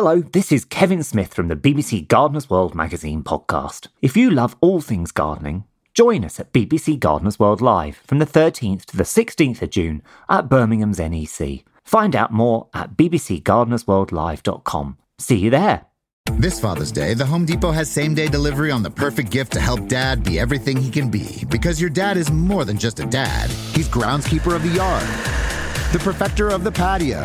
Hello, this is Kevin Smith from the BBC Gardener's World magazine podcast. If you love all things gardening, join us at BBC Gardener's World Live from the 13th to the 16th of June at Birmingham's NEC. Find out more at bbcgardenersworldlive.com. See you there. This Father's Day, the Home Depot has same day delivery on the perfect gift to help dad be everything he can be. Because your dad is more than just a dad, he's groundskeeper of the yard, the perfecter of the patio,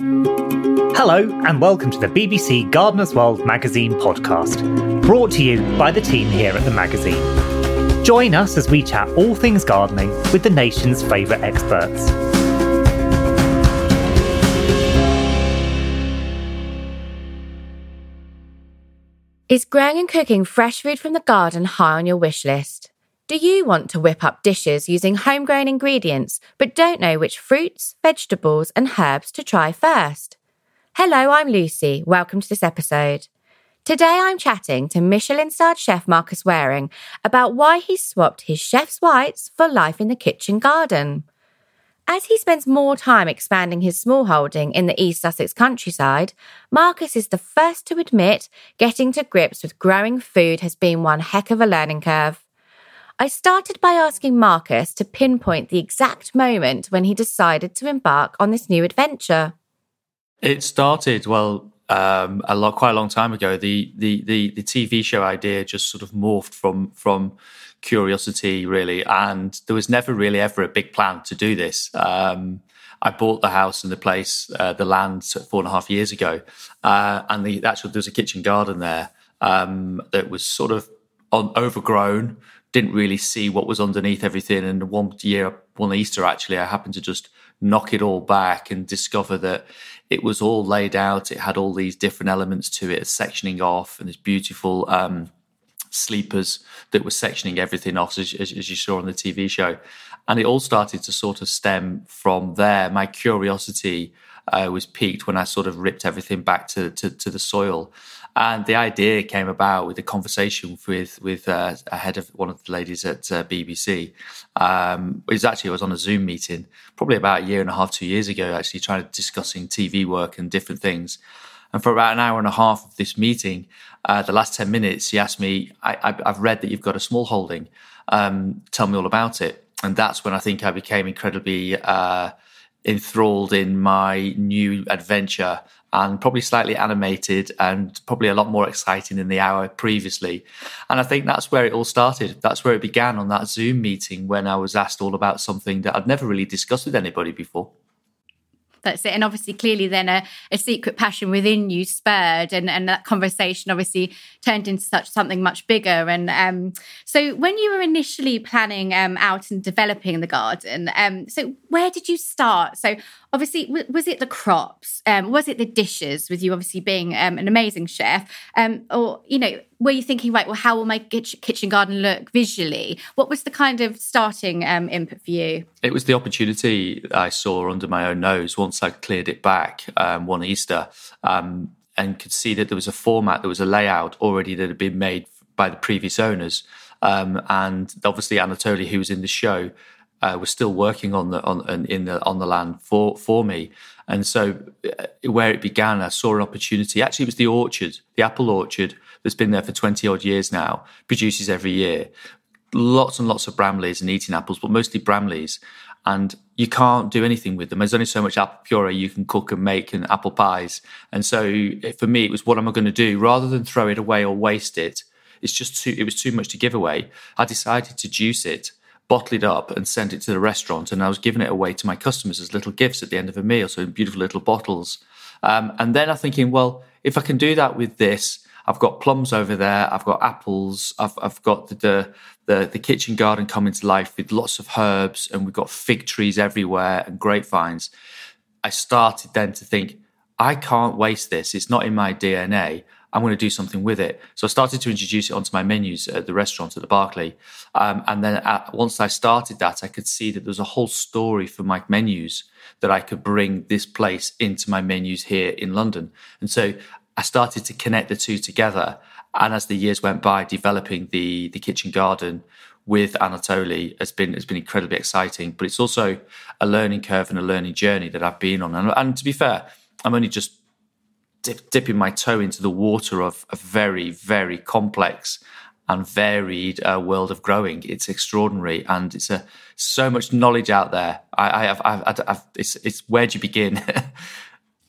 Hello, and welcome to the BBC Gardener's World magazine podcast, brought to you by the team here at the magazine. Join us as we chat all things gardening with the nation's favourite experts. Is growing and cooking fresh food from the garden high on your wish list? Do you want to whip up dishes using homegrown ingredients but don't know which fruits, vegetables, and herbs to try first? Hello, I'm Lucy. Welcome to this episode. Today I'm chatting to Michelin starred chef Marcus Wareing about why he swapped his chef's whites for life in the kitchen garden. As he spends more time expanding his small holding in the East Sussex countryside, Marcus is the first to admit getting to grips with growing food has been one heck of a learning curve. I started by asking Marcus to pinpoint the exact moment when he decided to embark on this new adventure. It started well um, a lot, quite a long time ago. The, the the the TV show idea just sort of morphed from from curiosity, really, and there was never really ever a big plan to do this. Um, I bought the house and the place, uh, the land, four and a half years ago, uh, and the actual there's a kitchen garden there um, that was sort of on, overgrown. Didn't really see what was underneath everything. And one year, one Easter actually, I happened to just knock it all back and discover that it was all laid out. It had all these different elements to it, sectioning off, and this beautiful um, sleepers that were sectioning everything off, as, as, as, you saw on the TV show. And it all started to sort of stem from there. My curiosity uh, was piqued when I sort of ripped everything back to, to, to the soil. And the idea came about with a conversation with with uh, a head of one of the ladies at uh, BBC. Um, it was actually I was on a Zoom meeting probably about a year and a half, two years ago, actually trying to discussing TV work and different things. And for about an hour and a half of this meeting, uh, the last 10 minutes, he asked me, I, have read that you've got a small holding. Um, tell me all about it. And that's when I think I became incredibly uh, enthralled in my new adventure and probably slightly animated and probably a lot more exciting than the hour previously. And I think that's where it all started. That's where it began on that Zoom meeting when I was asked all about something that I'd never really discussed with anybody before. That's it. And obviously, clearly, then a, a secret passion within you spurred, and, and that conversation obviously turned into such something much bigger. And um, so, when you were initially planning um, out and developing the garden, um, so where did you start? So, obviously, w- was it the crops? Um, was it the dishes? With you obviously being um, an amazing chef, um, or you know, were you thinking, right? Well, how will my kitchen garden look visually? What was the kind of starting input for you? It was the opportunity I saw under my own nose once I cleared it back um, one Easter um, and could see that there was a format, there was a layout already that had been made by the previous owners. Um, and obviously, Anatoly, who was in the show, uh, was still working on the on in the on the land for for me. And so, uh, where it began, I saw an opportunity. Actually, it was the orchard, the apple orchard, that's been there for twenty odd years now, produces every year lots and lots of Bramleys and eating apples, but mostly Bramleys and you can't do anything with them. There's only so much apple puree you can cook and make and apple pies. And so for me, it was what am I going to do rather than throw it away or waste it. It's just too, it was too much to give away. I decided to juice it, bottle it up, and send it to the restaurant. And I was giving it away to my customers as little gifts at the end of a meal, so in beautiful little bottles. Um, and then I'm thinking, well, if I can do that with this, I've got plums over there. I've got apples. I've, I've got the, the, the, kitchen garden coming to life with lots of herbs and we've got fig trees everywhere and grapevines. I started then to think, I can't waste this. It's not in my DNA. I'm going to do something with it. So I started to introduce it onto my menus at the restaurant at the Berkeley. Um, and then at, once I started that, I could see that there was a whole story for my menus that I could bring this place into my menus here in London. And so I started to connect the two together. And as the years went by, developing the the kitchen garden with Anatoly has been has been incredibly exciting. But it's also a learning curve and a learning journey that I've been on. And, and to be fair, I'm only just dip, dipping my toe into the water of a very very complex and varied uh, world of growing. It's extraordinary, and it's a so much knowledge out there. I, I have, I've, I've, it's, it's where do you begin?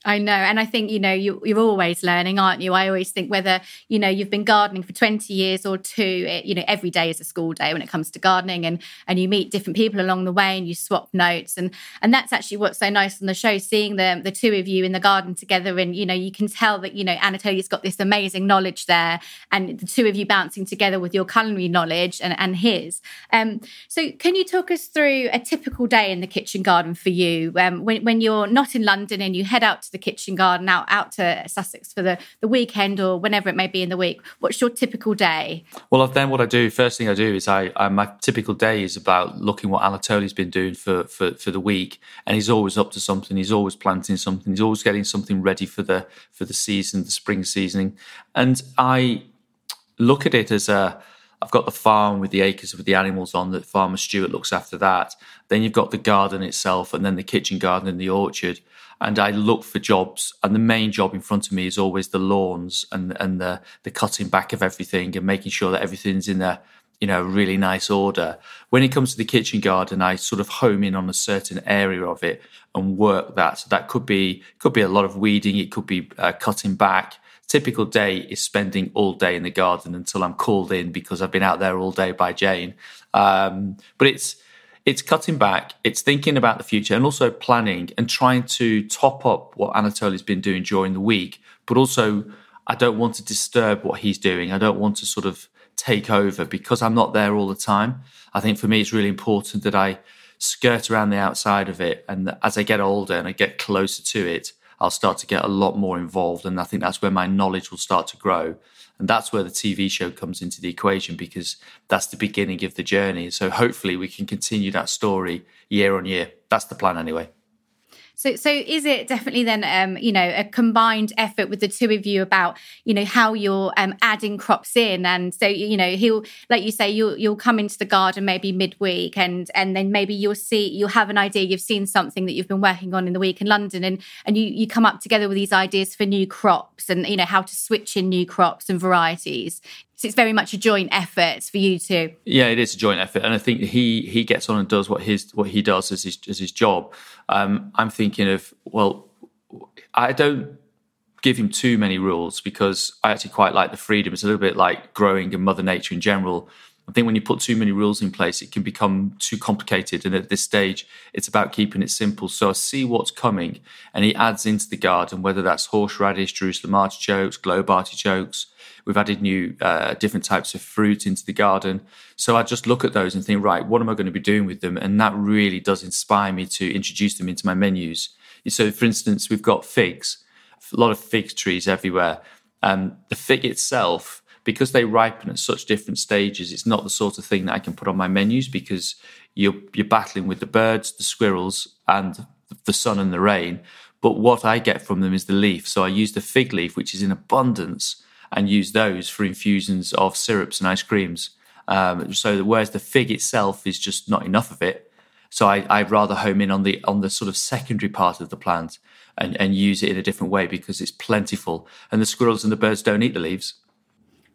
I know. And I think, you know, you, you're always learning, aren't you? I always think whether, you know, you've been gardening for 20 years or two, it, you know, every day is a school day when it comes to gardening and, and you meet different people along the way and you swap notes. And, and that's actually what's so nice on the show, seeing the, the two of you in the garden together. And, you know, you can tell that, you know, Anatoly's got this amazing knowledge there and the two of you bouncing together with your culinary knowledge and, and his. Um, so can you talk us through a typical day in the kitchen garden for you um, when, when you're not in London and you head out to the kitchen garden out out to Sussex for the, the weekend or whenever it may be in the week? What's your typical day? Well, then what I do, first thing I do is I, I my typical day is about looking what Anatoly's been doing for, for, for the week. And he's always up to something. He's always planting something. He's always getting something ready for the for the season, the spring seasoning. And I look at it as a I've got the farm with the acres with the animals on that Farmer Stewart looks after that. Then you've got the garden itself, and then the kitchen garden and the orchard and I look for jobs. And the main job in front of me is always the lawns and and the the cutting back of everything and making sure that everything's in a you know really nice order. When it comes to the kitchen garden, I sort of home in on a certain area of it and work that. So that could be could be a lot of weeding. It could be uh, cutting back. Typical day is spending all day in the garden until I'm called in because I've been out there all day by Jane. Um, but it's it's cutting back, it's thinking about the future and also planning and trying to top up what Anatoly's been doing during the week. But also, I don't want to disturb what he's doing. I don't want to sort of take over because I'm not there all the time. I think for me, it's really important that I skirt around the outside of it. And as I get older and I get closer to it, I'll start to get a lot more involved. And I think that's where my knowledge will start to grow. And that's where the TV show comes into the equation because that's the beginning of the journey. So hopefully we can continue that story year on year. That's the plan anyway. So, so is it definitely then, um, you know, a combined effort with the two of you about, you know, how you're um, adding crops in, and so you know, he'll, like you say, you'll you'll come into the garden maybe midweek, and and then maybe you'll see, you'll have an idea, you've seen something that you've been working on in the week in London, and and you you come up together with these ideas for new crops, and you know how to switch in new crops and varieties. It's very much a joint effort for you two. Yeah, it is a joint effort, and I think he he gets on and does what his what he does as his as his job. Um, I'm thinking of well, I don't give him too many rules because I actually quite like the freedom. It's a little bit like growing and Mother Nature in general. I think when you put too many rules in place, it can become too complicated. And at this stage, it's about keeping it simple. So I see what's coming, and he adds into the garden, whether that's horseradish, Jerusalem artichokes, globe artichokes. We've added new, uh, different types of fruit into the garden. So I just look at those and think, right, what am I going to be doing with them? And that really does inspire me to introduce them into my menus. So, for instance, we've got figs, a lot of fig trees everywhere. Um, the fig itself because they ripen at such different stages, it's not the sort of thing that I can put on my menus because you're you're battling with the birds, the squirrels, and the sun and the rain. But what I get from them is the leaf. So I use the fig leaf, which is in abundance, and use those for infusions of syrups and ice creams. Um, so whereas the fig itself is just not enough of it, so I, I'd rather home in on the on the sort of secondary part of the plant and, and use it in a different way because it's plentiful. And the squirrels and the birds don't eat the leaves.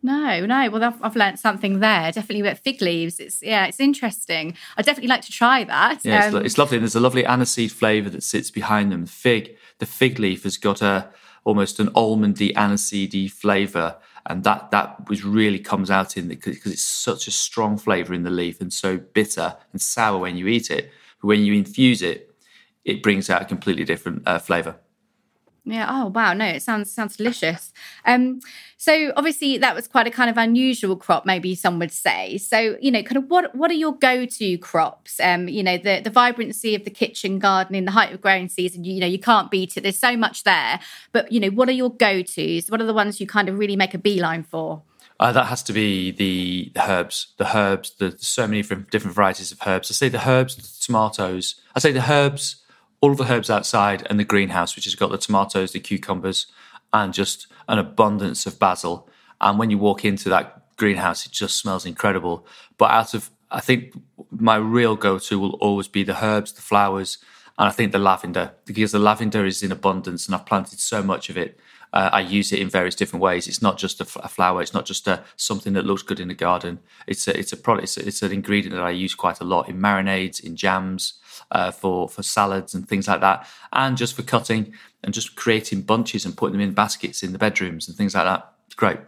No, no. Well, I've, I've learned something there. Definitely with fig leaves. It's yeah, it's interesting. I'd definitely like to try that. Yeah, um, it's, it's, lovely. And there's a lovely aniseed flavour that sits behind them. Fig, the fig leaf has got a almost an almondy aniseedy flavour, and that that was really comes out in because it's such a strong flavour in the leaf and so bitter and sour when you eat it. But when you infuse it, it brings out a completely different uh, flavour. Yeah. Oh wow. No, it sounds sounds delicious. Um, so obviously that was quite a kind of unusual crop, maybe some would say. So you know, kind of what what are your go to crops? Um, you know, the the vibrancy of the kitchen garden in the height of growing season. You, you know, you can't beat it. There's so much there. But you know, what are your go tos? What are the ones you kind of really make a beeline for? Uh, that has to be the, herbs. The herbs. The, so many different varieties of herbs. I say the herbs, the tomatoes. I say the herbs all the herbs outside and the greenhouse, which has got the tomatoes, the cucumbers, and just an abundance of basil. And when you walk into that greenhouse, it just smells incredible. But out of, I think my real go to will always be the herbs, the flowers, and I think the lavender, because the lavender is in abundance and I've planted so much of it. Uh, I use it in various different ways. It's not just a, f- a flower. It's not just a, something that looks good in the garden. It's a, it's a product. It's, a, it's an ingredient that I use quite a lot in marinades, in jams, uh, for for salads and things like that, and just for cutting and just creating bunches and putting them in baskets in the bedrooms and things like that. It's great.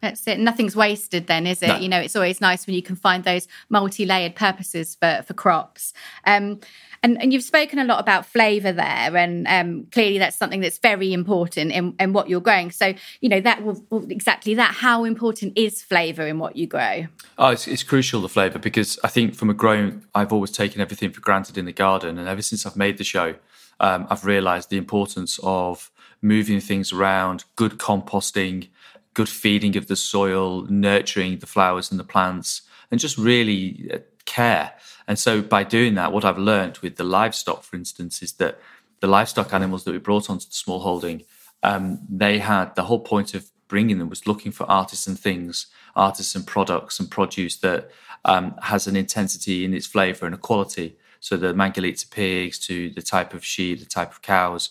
That's it. Nothing's wasted then, is it? No. You know, it's always nice when you can find those multi-layered purposes for for crops. Um, and, and you've spoken a lot about flavour there, and um, clearly that's something that's very important in, in what you're growing. So, you know, that will, exactly that. How important is flavour in what you grow? Oh, it's, it's crucial the flavour because I think from a growing, I've always taken everything for granted in the garden, and ever since I've made the show, um, I've realised the importance of moving things around, good composting, good feeding of the soil, nurturing the flowers and the plants, and just really uh, care. And so by doing that, what I've learned with the livestock, for instance, is that the livestock animals that we brought onto the small holding, um, they had the whole point of bringing them was looking for artisan things, artisan products and produce that um, has an intensity in its flavour and a quality. So the Mangalitsa pigs to the type of sheep, the type of cows.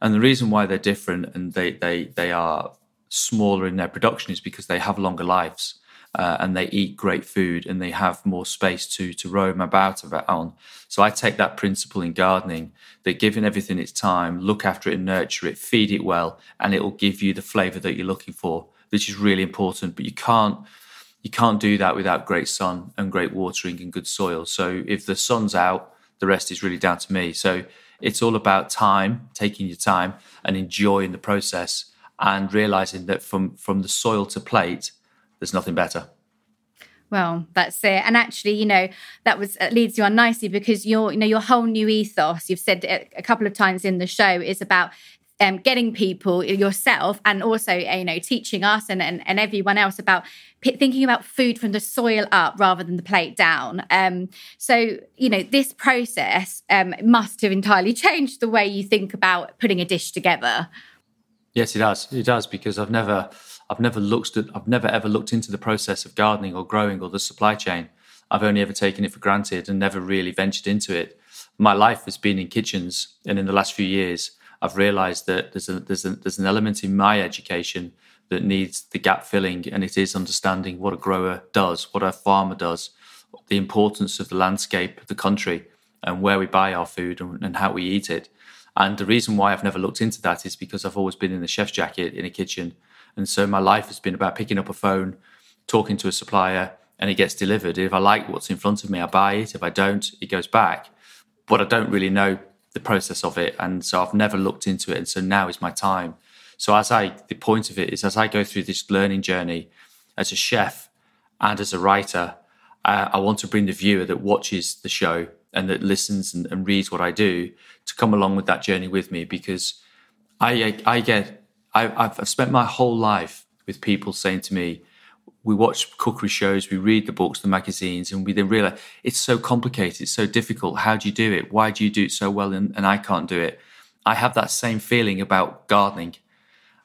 And the reason why they're different and they, they, they are smaller in their production is because they have longer lives uh, and they eat great food and they have more space to to roam about on. So I take that principle in gardening that giving everything its time, look after it and nurture it, feed it well, and it will give you the flavour that you're looking for, which is really important. But you can't you can't do that without great sun and great watering and good soil. So if the sun's out, the rest is really down to me. So it's all about time, taking your time and enjoying the process and realizing that from from the soil to plate there's nothing better. Well, that's it. And actually, you know, that was uh, leads you on nicely because your, you know, your whole new ethos, you've said it a couple of times in the show, is about um, getting people yourself and also you know teaching us and, and, and everyone else about p- thinking about food from the soil up rather than the plate down um, so you know this process um, must have entirely changed the way you think about putting a dish together yes it does it does because i've never I've never looked at, I've never ever looked into the process of gardening or growing or the supply chain. I've only ever taken it for granted and never really ventured into it. My life has been in kitchens, and in the last few years, I've realised that there's a, there's a, there's an element in my education that needs the gap filling, and it is understanding what a grower does, what a farmer does, the importance of the landscape of the country, and where we buy our food and, and how we eat it. And the reason why I've never looked into that is because I've always been in the chef's jacket in a kitchen and so my life has been about picking up a phone, talking to a supplier, and it gets delivered. If I like what's in front of me, I buy it. If I don't, it goes back. But I don't really know the process of it. And so I've never looked into it. And so now is my time. So as I, the point of it is as I go through this learning journey as a chef and as a writer, uh, I want to bring the viewer that watches the show and that listens and, and, reads what I do to come along with that journey with me because I, I get, I, I've spent my whole life with people saying to me, we watch cookery shows, we read the books, the magazines, and we then realize it's so complicated, it's so difficult. How do you do it? Why do you do it so well and, and I can't do it? I have that same feeling about gardening.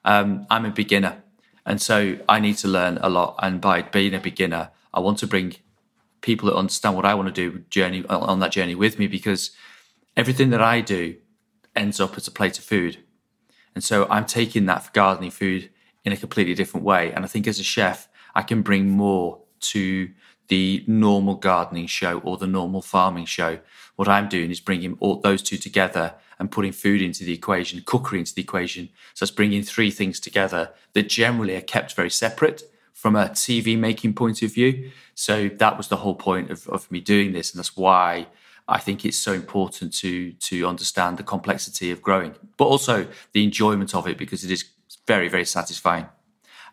Um, I'm a beginner, and so I need to learn a lot. And by being a beginner, I want to bring people that understand what I want to do journey on that journey with me because everything that I do ends up as a plate of food. And so I'm taking that for gardening food in a completely different way. And I think as a chef, I can bring more to the normal gardening show or the normal farming show. What I'm doing is bringing all those two together and putting food into the equation, cookery into the equation. So it's bringing three things together that generally are kept very separate from a TV making point of view. So that was the whole point of, of me doing this. And that's why I think it's so important to to understand the complexity of growing, but also the enjoyment of it because it is very, very satisfying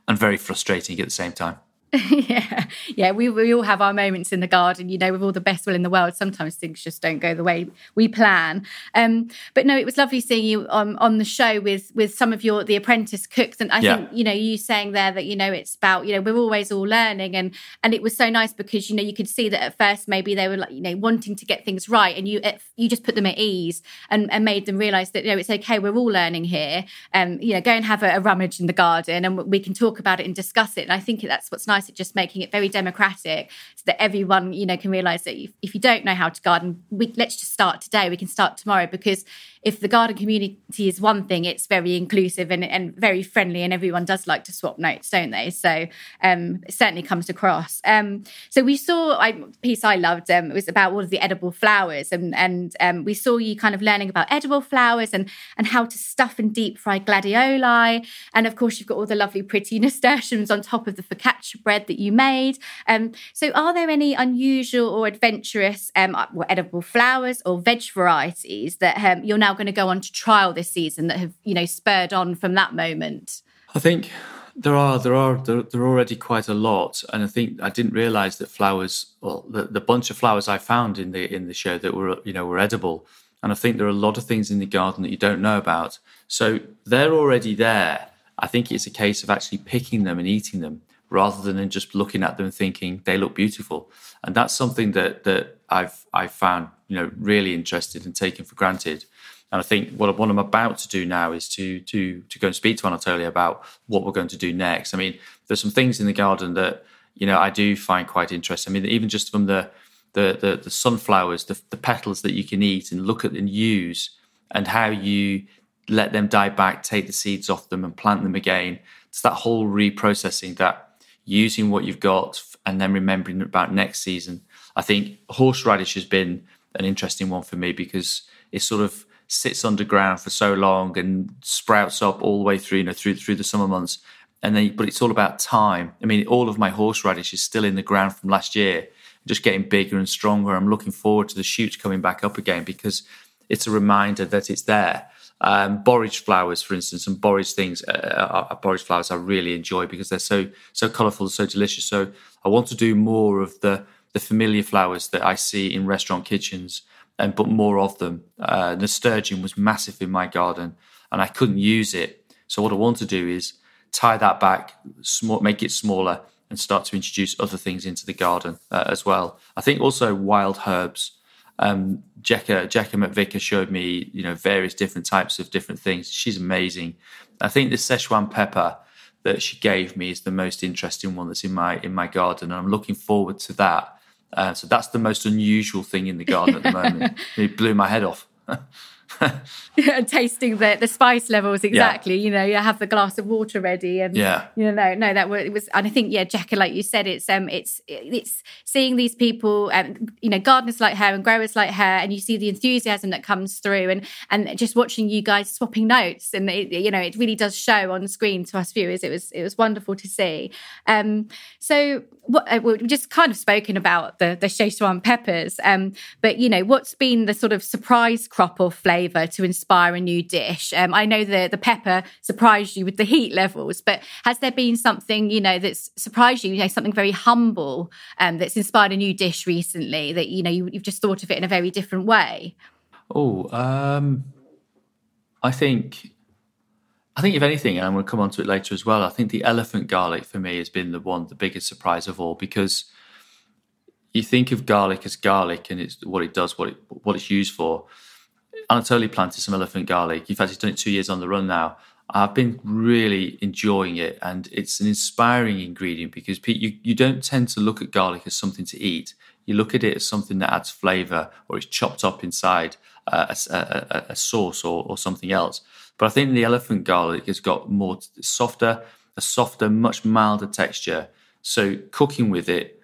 and very frustrating at the same time. yeah, yeah. We we all have our moments in the garden, you know, with all the best will in the world. Sometimes things just don't go the way we plan. Um, but no, it was lovely seeing you on on the show with with some of your the apprentice cooks, and I yeah. think you know you saying there that you know it's about you know we're always all learning, and and it was so nice because you know you could see that at first maybe they were like you know wanting to get things right, and you you just put them at ease and, and made them realize that you know it's okay, we're all learning here. Um, you know, go and have a, a rummage in the garden, and we can talk about it and discuss it. And I think that's what's nice nice at just making it very democratic so that everyone, you know, can realize that if, if you don't know how to garden, we, let's just start today. We can start tomorrow because if the garden community is one thing, it's very inclusive and, and very friendly, and everyone does like to swap notes, don't they? So um, it certainly comes across. Um, so we saw a piece I loved. Um, it was about all of the edible flowers, and and um, we saw you kind of learning about edible flowers and and how to stuff and deep fry gladioli, and of course you've got all the lovely pretty nasturtiums on top of the focaccia bread that you made. Um, so are there any unusual or adventurous um, edible flowers or veg varieties that you're now going to go on to trial this season that have you know spurred on from that moment? I think there are there are there, there are already quite a lot, and I think I didn't realise that flowers, well, the, the bunch of flowers I found in the in the show that were you know were edible, and I think there are a lot of things in the garden that you don't know about. So they're already there. I think it's a case of actually picking them and eating them rather than just looking at them thinking they look beautiful. And that's something that that I've I've found you know really interested and taken for granted. And I think what, what I'm about to do now is to to to go and speak to Anatolia about what we're going to do next. I mean, there's some things in the garden that you know I do find quite interesting. I mean, even just from the the the, the sunflowers, the, the petals that you can eat and look at and use, and how you let them die back, take the seeds off them, and plant them again. It's that whole reprocessing, that using what you've got, and then remembering about next season. I think horseradish has been an interesting one for me because it sort of sits underground for so long and sprouts up all the way through, you know, through through the summer months. And then, but it's all about time. I mean, all of my horseradish is still in the ground from last year, just getting bigger and stronger. I'm looking forward to the shoots coming back up again because it's a reminder that it's there. Um, borage flowers, for instance, and borage things, uh, uh, uh borage flowers I really enjoy because they're so so colourful, so delicious. So I want to do more of the the familiar flowers that I see in restaurant kitchens and but more of them. Uh, nasturtium was massive in my garden, and I couldn't use it. So what I want to do is tie that back, small, make it smaller, and start to introduce other things into the garden uh, as well. I think also wild herbs. Um, Jekka, Jekka McVicar showed me, you know, various different types of different things. She's amazing. I think the Szechuan pepper that she gave me is the most interesting one that's in my in my garden, and I'm looking forward to that uh, so that's the most unusual thing in the garden at the moment. it blew my head off. and tasting the, the spice levels exactly. Yeah. You know, you have the glass of water ready, and yeah, you know, no, no, that was, it was, and I think yeah, jackie like you said, it's um, it's it's seeing these people, um, you know, gardeners like her and growers like her, and you see the enthusiasm that comes through, and and just watching you guys swapping notes, and it, you know, it really does show on screen to us viewers. It was it was wonderful to see. Um, so what uh, we've just kind of spoken about the the Szechuan peppers, um, but you know, what's been the sort of surprise crop or flavour to inspire inspire a new dish? Um, I know the the pepper surprised you with the heat levels, but has there been something you know that's surprised you? You know, something very humble um, that's inspired a new dish recently that you know you, have just thought of it in a very different way. Oh, um, I think. I think if anything, and I'm going to come on to it later as well. I think the elephant garlic for me has been the one, the biggest surprise of all, because you think of garlic as garlic and it's what it does, what it what it's used for. Anatoly planted some elephant garlic. In fact, he's done it two years on the run now. I've been really enjoying it, and it's an inspiring ingredient because you, you don't tend to look at garlic as something to eat. You look at it as something that adds flavour or it's chopped up inside uh, a, a, a, sauce or, or something else. But I think the elephant garlic has got more softer, a softer, much milder texture. So cooking with it,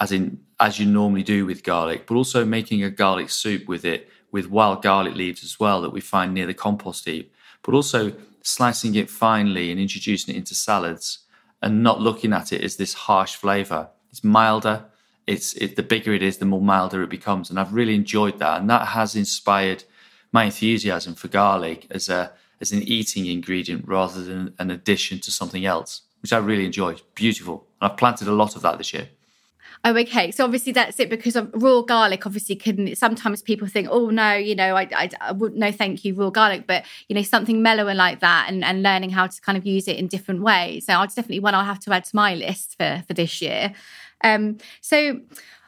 as in as you normally do with garlic, but also making a garlic soup with it with wild garlic leaves as well that we find near the compost heap, but also slicing it finely and introducing it into salads and not looking at it as this harsh flavor. It's milder. It's it, the bigger it is, the more milder it becomes, and I've really enjoyed that, and that has inspired my enthusiasm for garlic as a as an eating ingredient rather than an addition to something else, which I really enjoy. beautiful. And I've planted a lot of that this year. Oh, okay. So obviously that's it because of raw garlic. Obviously, can sometimes people think, oh no, you know, I, I, I would no, thank you, raw garlic. But you know, something mellower like that, and, and learning how to kind of use it in different ways. So it's definitely one I'll have to add to my list for for this year. Um, so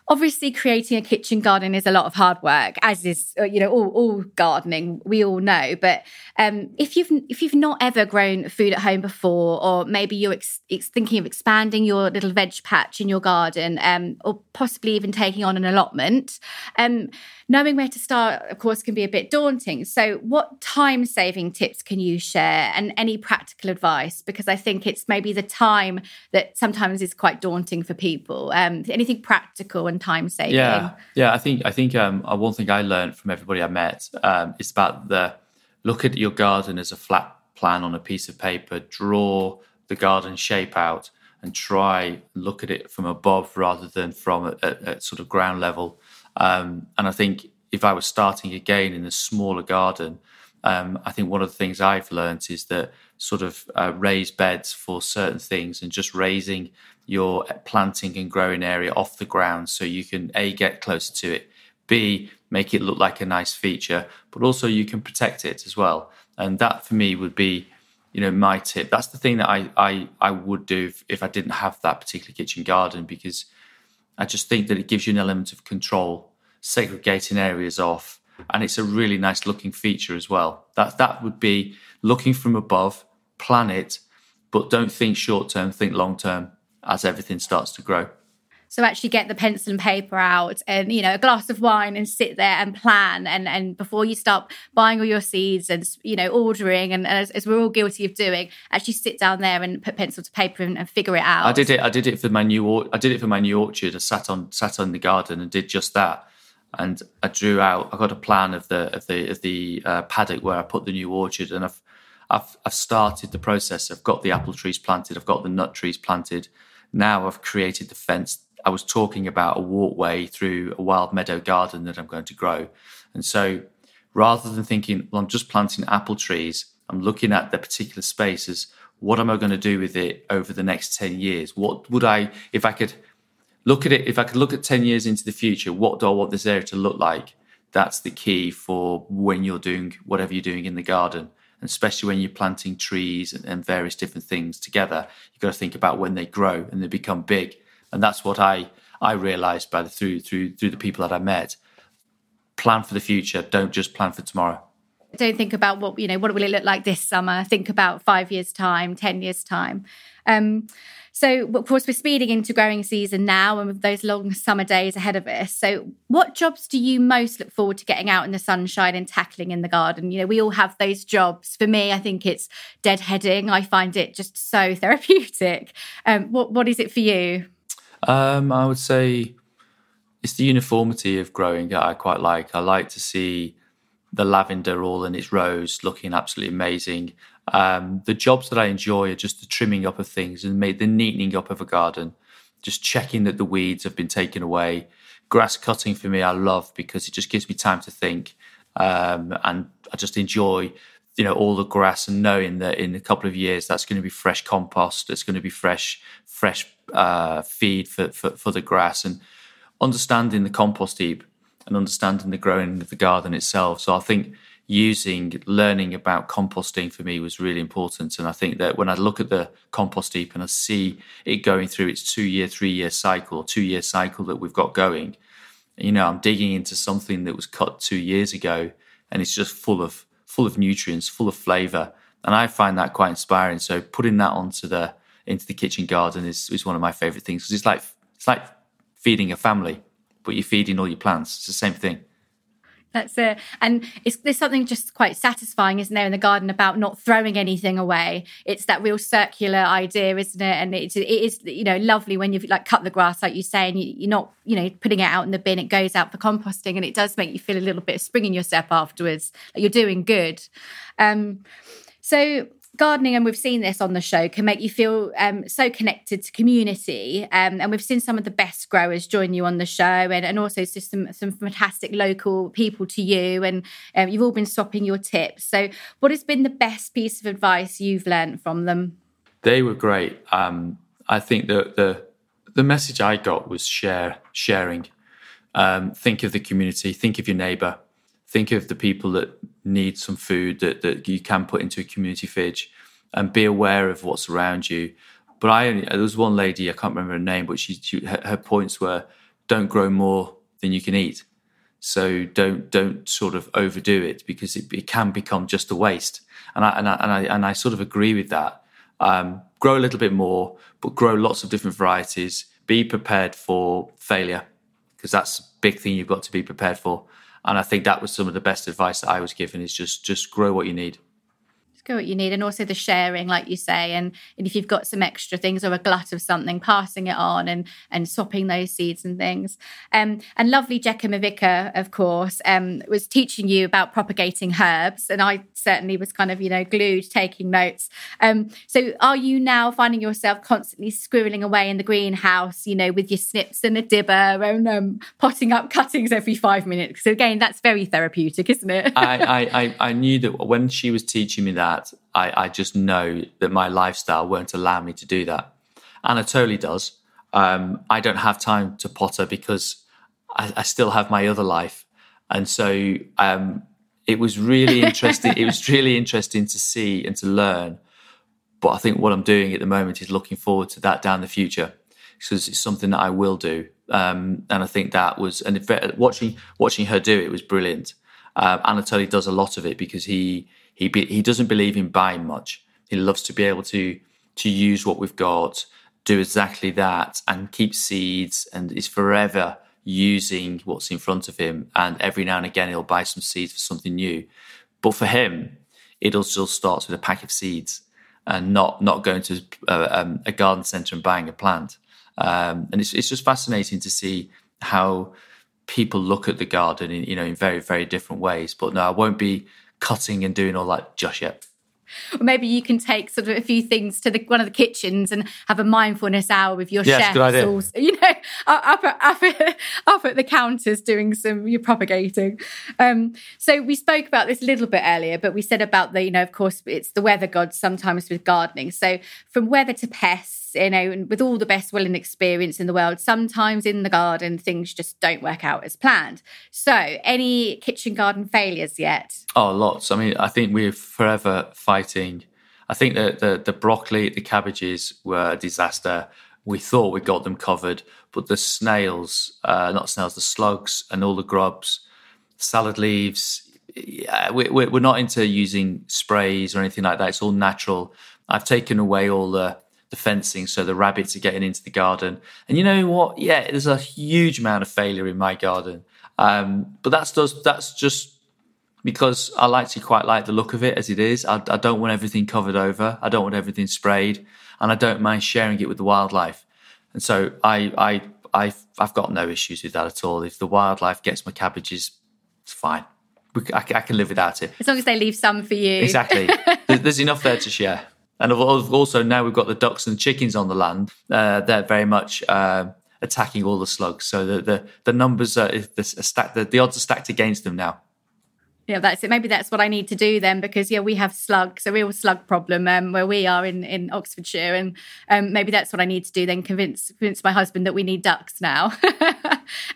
obviously creating a kitchen garden is a lot of hard work as is uh, you know all, all gardening we all know but um, if you've if you've not ever grown food at home before or maybe you're ex- ex- thinking of expanding your little veg patch in your garden um, or possibly even taking on an allotment um, knowing where to start, of course, can be a bit daunting. So, what time saving tips can you share and any practical advice? Because I think it's maybe the time that sometimes is quite daunting for people. Um, anything practical and time saving? Yeah, yeah. I think I think um, uh, one thing I learned from everybody I met um, is about the look at your garden as a flat plan on a piece of paper. Draw the garden shape out and try look at it from above rather than from a, sort of ground level um, and I think if I was starting again in a smaller garden, um, I think one of the things I've learned is that sort of uh, raised beds for certain things and just raising your planting and growing area off the ground so you can a get closer to it, b make it look like a nice feature, but also you can protect it as well. And that for me would be, you know, my tip. That's the thing that I I, I would do if, if I didn't have that particular kitchen garden because I just think that it gives you an element of control, segregating areas off, and it's a really nice looking feature as well. That that would be looking from above, plan it, but don't think short term, think long term as everything starts to grow. So actually get the pencil and paper out and, you know, a glass of wine and sit there and plan. And, and before you start buying all your seeds and, you know, ordering and, as, as, we're all guilty of doing, actually sit down there and put pencil to paper and, and, figure it out. I did it. I did it for my new, I did it for my new orchard. I sat on, sat on the garden and did just that. And I drew out, I got a plan of the, of the, of the uh, paddock where I put the new orchard and I've, I've, I've started the process. I've got the apple trees planted. I've got the nut trees planted. Now I've created the fence I was talking about a walkway through a wild meadow garden that I'm going to grow. And so rather than thinking, well, I'm just planting apple trees, I'm looking at the particular spaces. What am I going to do with it over the next 10 years? What would I, if I could look at it, if I could look at 10 years into the future, what do I want this area to look like? That's the key for when you're doing whatever you're doing in the garden. And especially when you're planting trees and, and various different things together, you've got to think about when they grow and they become big and that's what I I realised by the through through through the people that I met. Plan for the future. Don't just plan for tomorrow. Don't think about what, you know, what will it look like this summer? Think about five years' time, 10 years' time. Um, so, of course, we're speeding into growing season now and with those long summer days ahead of us. So, what jobs do you most look forward to getting out in the sunshine and tackling in the garden? You know, we all have those jobs. For me, I think it's deadheading. I find it just so therapeutic. Um, what What is it for you? Um, I would say it's the uniformity of growing that I quite like. I like to see the lavender all in its rose looking absolutely amazing. Um, the jobs that I enjoy are just the trimming up of things and made the neatening up of a garden, just checking that the weeds have been taken away. Grass cutting for me, I love because it just gives me time to think, um, and I just enjoy, you know, all the grass and knowing that in a couple of years that's going to be fresh compost, it's going to be fresh, fresh uh, feed for, for for the grass, and understanding the compost heap and understanding the growing of the garden itself. So I think using learning about composting for me was really important. And I think that when I look at the compost heap and I see it going through its two year, three year cycle, two year cycle that we've got going, you know, I'm digging into something that was cut two years ago and it's just full of full of nutrients, full of flavour. And I find that quite inspiring. So putting that onto the into the kitchen garden is, is one of my favourite things because it's like it's like feeding a family, but you're feeding all your plants. It's the same thing. That's it. And it's, there's something just quite satisfying, isn't there, in the garden about not throwing anything away. It's that real circular idea, isn't it? And it's, it is, you know, lovely when you've like cut the grass, like you say, and you, are not, you know, putting it out in the bin. It goes out for composting and it does make you feel a little bit of spring in your step afterwards. Like you're doing good. Um, so gardening, and we've seen this on the show, can make you feel um, so connected to community. Um, and we've seen some of the best growers join you on the show, and, and also just some, some fantastic local people to you. And um, you've all been swapping your tips. So, what has been the best piece of advice you've learned from them? They were great. Um, I think the, the the message I got was share sharing. Um, think of the community. Think of your neighbour think of the people that need some food that, that you can put into a community fridge and be aware of what's around you. But I only, there was one lady, I can't remember her name, but she, she her, her points were don't grow more than you can eat. So don't don't sort of overdo it because it, it can become just a waste. And I and I and I, and I sort of agree with that. Um, grow a little bit more, but grow lots of different varieties. Be prepared for failure because that's big thing you've got to be prepared for. And I think that was some of the best advice that I was given is just just grow what you need go what you need and also the sharing like you say and, and if you've got some extra things or a glut of something passing it on and and swapping those seeds and things. Um, and lovely Jekka McVicar of course um, was teaching you about propagating herbs and I certainly was kind of you know glued taking notes. Um, so are you now finding yourself constantly squirreling away in the greenhouse you know with your snips and a dibber and um, potting up cuttings every five minutes? So again that's very therapeutic isn't it? I, I, I knew that when she was teaching me that that, I, I just know that my lifestyle won't allow me to do that. Anatoly does. Um, I don't have time to potter because I, I still have my other life, and so um, it was really interesting. it was really interesting to see and to learn. But I think what I'm doing at the moment is looking forward to that down the future because it's something that I will do. Um, and I think that was and if, watching watching her do it was brilliant. Uh, Anatoly does a lot of it because he he be, he doesn't believe in buying much. He loves to be able to to use what we've got, do exactly that, and keep seeds, and is forever using what's in front of him. And every now and again, he'll buy some seeds for something new. But for him, it all still starts with a pack of seeds and not not going to a, uh, um, a garden centre and buying a plant. Um, and it's it's just fascinating to see how people look at the garden in you know in very very different ways. But no, I won't be cutting and doing all that just yet. Or maybe you can take sort of a few things to the, one of the kitchens and have a mindfulness hour with your chef. yes, chefs. Good idea. Or, you know, up at, up, at, up at the counters doing some you're propagating. Um, so we spoke about this a little bit earlier, but we said about the, you know, of course, it's the weather gods sometimes with gardening. So from weather to pests, you know, with all the best will and experience in the world, sometimes in the garden things just don't work out as planned. So, any kitchen garden failures yet? Oh, lots. I mean, I think we're forever fighting. I think that the, the broccoli, the cabbages were a disaster. We thought we got them covered, but the snails, uh, not snails, the slugs and all the grubs, salad leaves, yeah, we, we're not into using sprays or anything like that. It's all natural. I've taken away all the the fencing so the rabbits are getting into the garden. And you know what? Yeah, there's a huge amount of failure in my garden. Um, but that's does that's just because I actually quite like the look of it as it is. I, I don't want everything covered over. I don't want everything sprayed, and I don't mind sharing it with the wildlife. And so I I I've I've got no issues with that at all. If the wildlife gets my cabbages, it's fine. I, I can live without it. As long as they leave some for you. Exactly. There's enough there to share. And also now we've got the ducks and chickens on the land. Uh, they're very much uh, attacking all the slugs. So the the, the numbers are the, stack, the, the odds are stacked against them now. Yeah, that's it. Maybe that's what I need to do then, because yeah, we have slugs, a real slug problem um, where we are in in Oxfordshire, and um, maybe that's what I need to do then. Convince convince my husband that we need ducks now.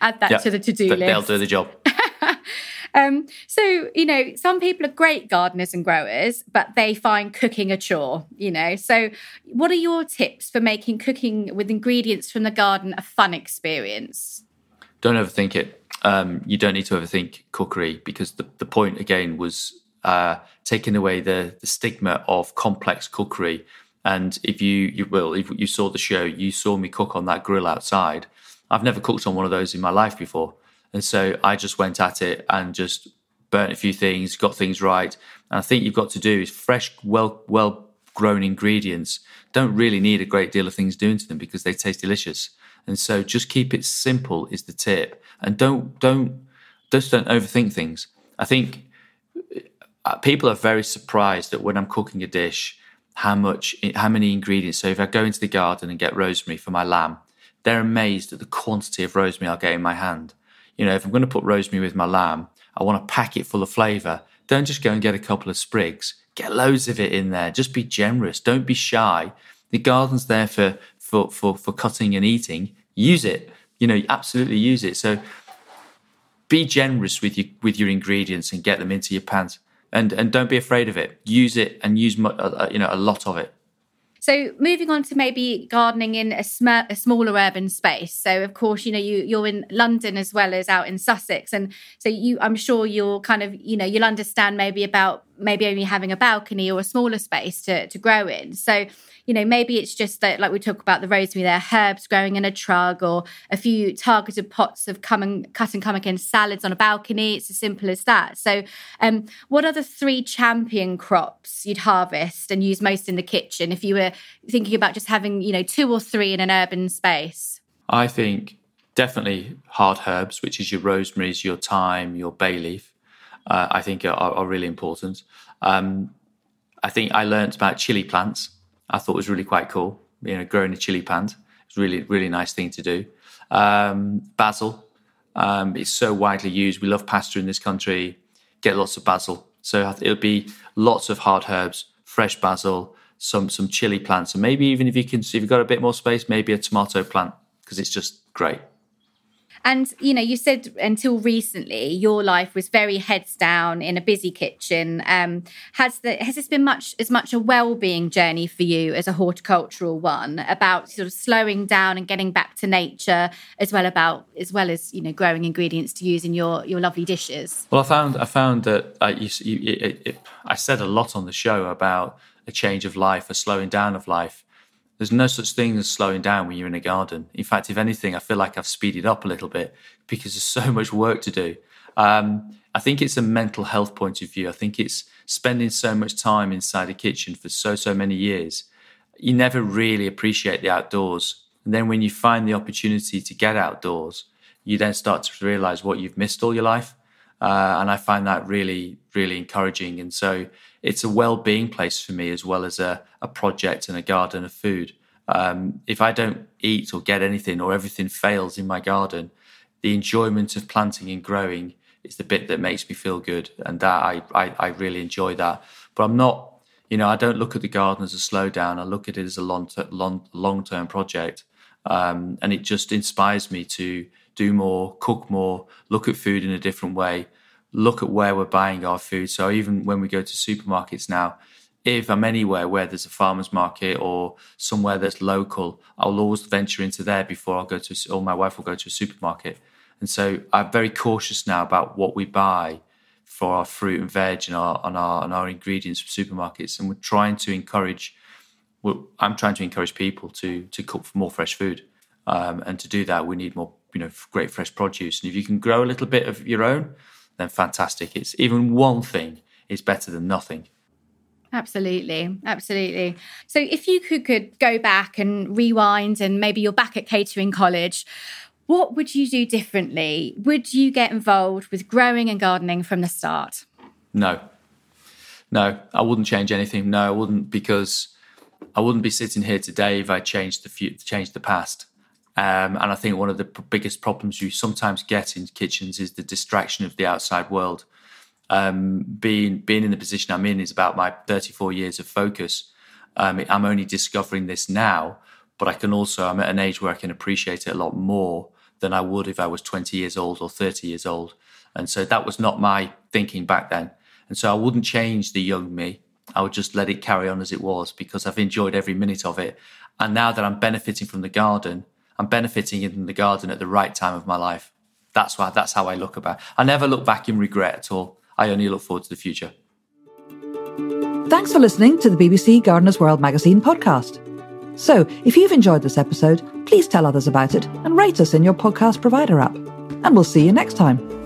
Add that to the to do list. They'll do the job. Um, so, you know, some people are great gardeners and growers, but they find cooking a chore, you know. So, what are your tips for making cooking with ingredients from the garden a fun experience? Don't overthink it. Um, you don't need to overthink cookery because the, the point, again, was uh, taking away the, the stigma of complex cookery. And if you, you will, if you saw the show, you saw me cook on that grill outside. I've never cooked on one of those in my life before. And so I just went at it and just burnt a few things, got things right. And I think you've got to do is fresh, well, well grown ingredients don't really need a great deal of things doing to them because they taste delicious. And so just keep it simple is the tip. And don't, don't, just don't overthink things. I think uh, people are very surprised that when I'm cooking a dish, how much, how many ingredients. So if I go into the garden and get rosemary for my lamb, they're amazed at the quantity of rosemary I'll get in my hand you know, if I'm going to put rosemary with my lamb, I want to pack it full of flavor. Don't just go and get a couple of sprigs. Get loads of it in there. Just be generous. Don't be shy. The garden's there for for for for cutting and eating. Use it. You know, absolutely use it. So be generous with your with your ingredients and get them into your pans. And and don't be afraid of it. Use it and use uh, uh, you know a lot of it. So moving on to maybe gardening in a, sm- a, smaller urban space. So of course, you know, you you're in London as well as out in Sussex, and so you, I'm sure you'll kind of, you know, you'll understand maybe about maybe only having a balcony or a smaller space to to grow in. So you know, maybe it's just that, like we talk about the rosemary there, herbs growing in a trug or a few targeted pots of come and cut and come again salads on a balcony. It's as simple as that. So, um, what are the three champion crops you'd harvest and use most in the kitchen if you were thinking about just having, you know, two or three in an urban space? I think definitely hard herbs, which is your rosemaries, your thyme, your bay leaf. Uh, I think are, are really important. Um, I think I learned about chili plants I thought was really quite cool. You know, growing a chili plant. It's really, really nice thing to do. Um, basil. Um, it's so widely used. We love pasta in this country. Get lots of basil. So it'll be lots of hard herbs, fresh basil, some some chili plants, and maybe even if you can, if you've got a bit more space, maybe a tomato plant because it's just great. And you know, you said until recently your life was very heads down in a busy kitchen. Um, has the has this been much as much a well-being journey for you as a horticultural one about sort of slowing down and getting back to nature, as well about as well as you know growing ingredients to use in your your lovely dishes? Well, I found I found that uh, you, you, it, it, I said a lot on the show about a change of life, a slowing down of life there's no such thing as slowing down when you're in a garden. In fact, if anything, I feel like I've speeded up a little bit because there's so much work to do. Um, I think it's a mental health point of view. I think it's spending so much time inside a kitchen for so, so many years. You never really appreciate the outdoors. And then when you find the opportunity to get outdoors, you then start to realize what you've missed all your life. Uh, and I find that really, really encouraging. And so it's a well-being place for me as well as a, a project and a garden of food. Um, if I don't eat or get anything or everything fails in my garden, the enjoyment of planting and growing is the bit that makes me feel good, and that I, I, I really enjoy that. But I'm not, you know, I don't look at the garden as a slowdown. I look at it as a long long long term project, um, and it just inspires me to do more, cook more, look at food in a different way, look at where we're buying our food. So even when we go to supermarkets now, if I'm anywhere where there's a farmer's market or somewhere that's local, I'll always venture into there before I'll go to, or my wife will go to a supermarket. And so I'm very cautious now about what we buy for our fruit and veg and our and our and our ingredients from supermarkets, and we're trying to encourage. I'm trying to encourage people to to cook for more fresh food, um, and to do that, we need more you know great fresh produce. And if you can grow a little bit of your own, then fantastic. It's even one thing is better than nothing. Absolutely, absolutely. So, if you could, could go back and rewind, and maybe you're back at catering college, what would you do differently? Would you get involved with growing and gardening from the start? No, no, I wouldn't change anything. No, I wouldn't because I wouldn't be sitting here today if I changed the future, changed the past. Um, and I think one of the biggest problems you sometimes get in kitchens is the distraction of the outside world. Um, being being in the position I'm in is about my 34 years of focus. Um, I'm only discovering this now, but I can also I'm at an age where I can appreciate it a lot more than I would if I was 20 years old or 30 years old. And so that was not my thinking back then. And so I wouldn't change the young me. I would just let it carry on as it was because I've enjoyed every minute of it. And now that I'm benefiting from the garden, I'm benefiting in the garden at the right time of my life. That's why that's how I look about. I never look back in regret at all. I only look forward to the future. Thanks for listening to the BBC Gardener's World magazine podcast. So, if you've enjoyed this episode, please tell others about it and rate us in your podcast provider app. And we'll see you next time.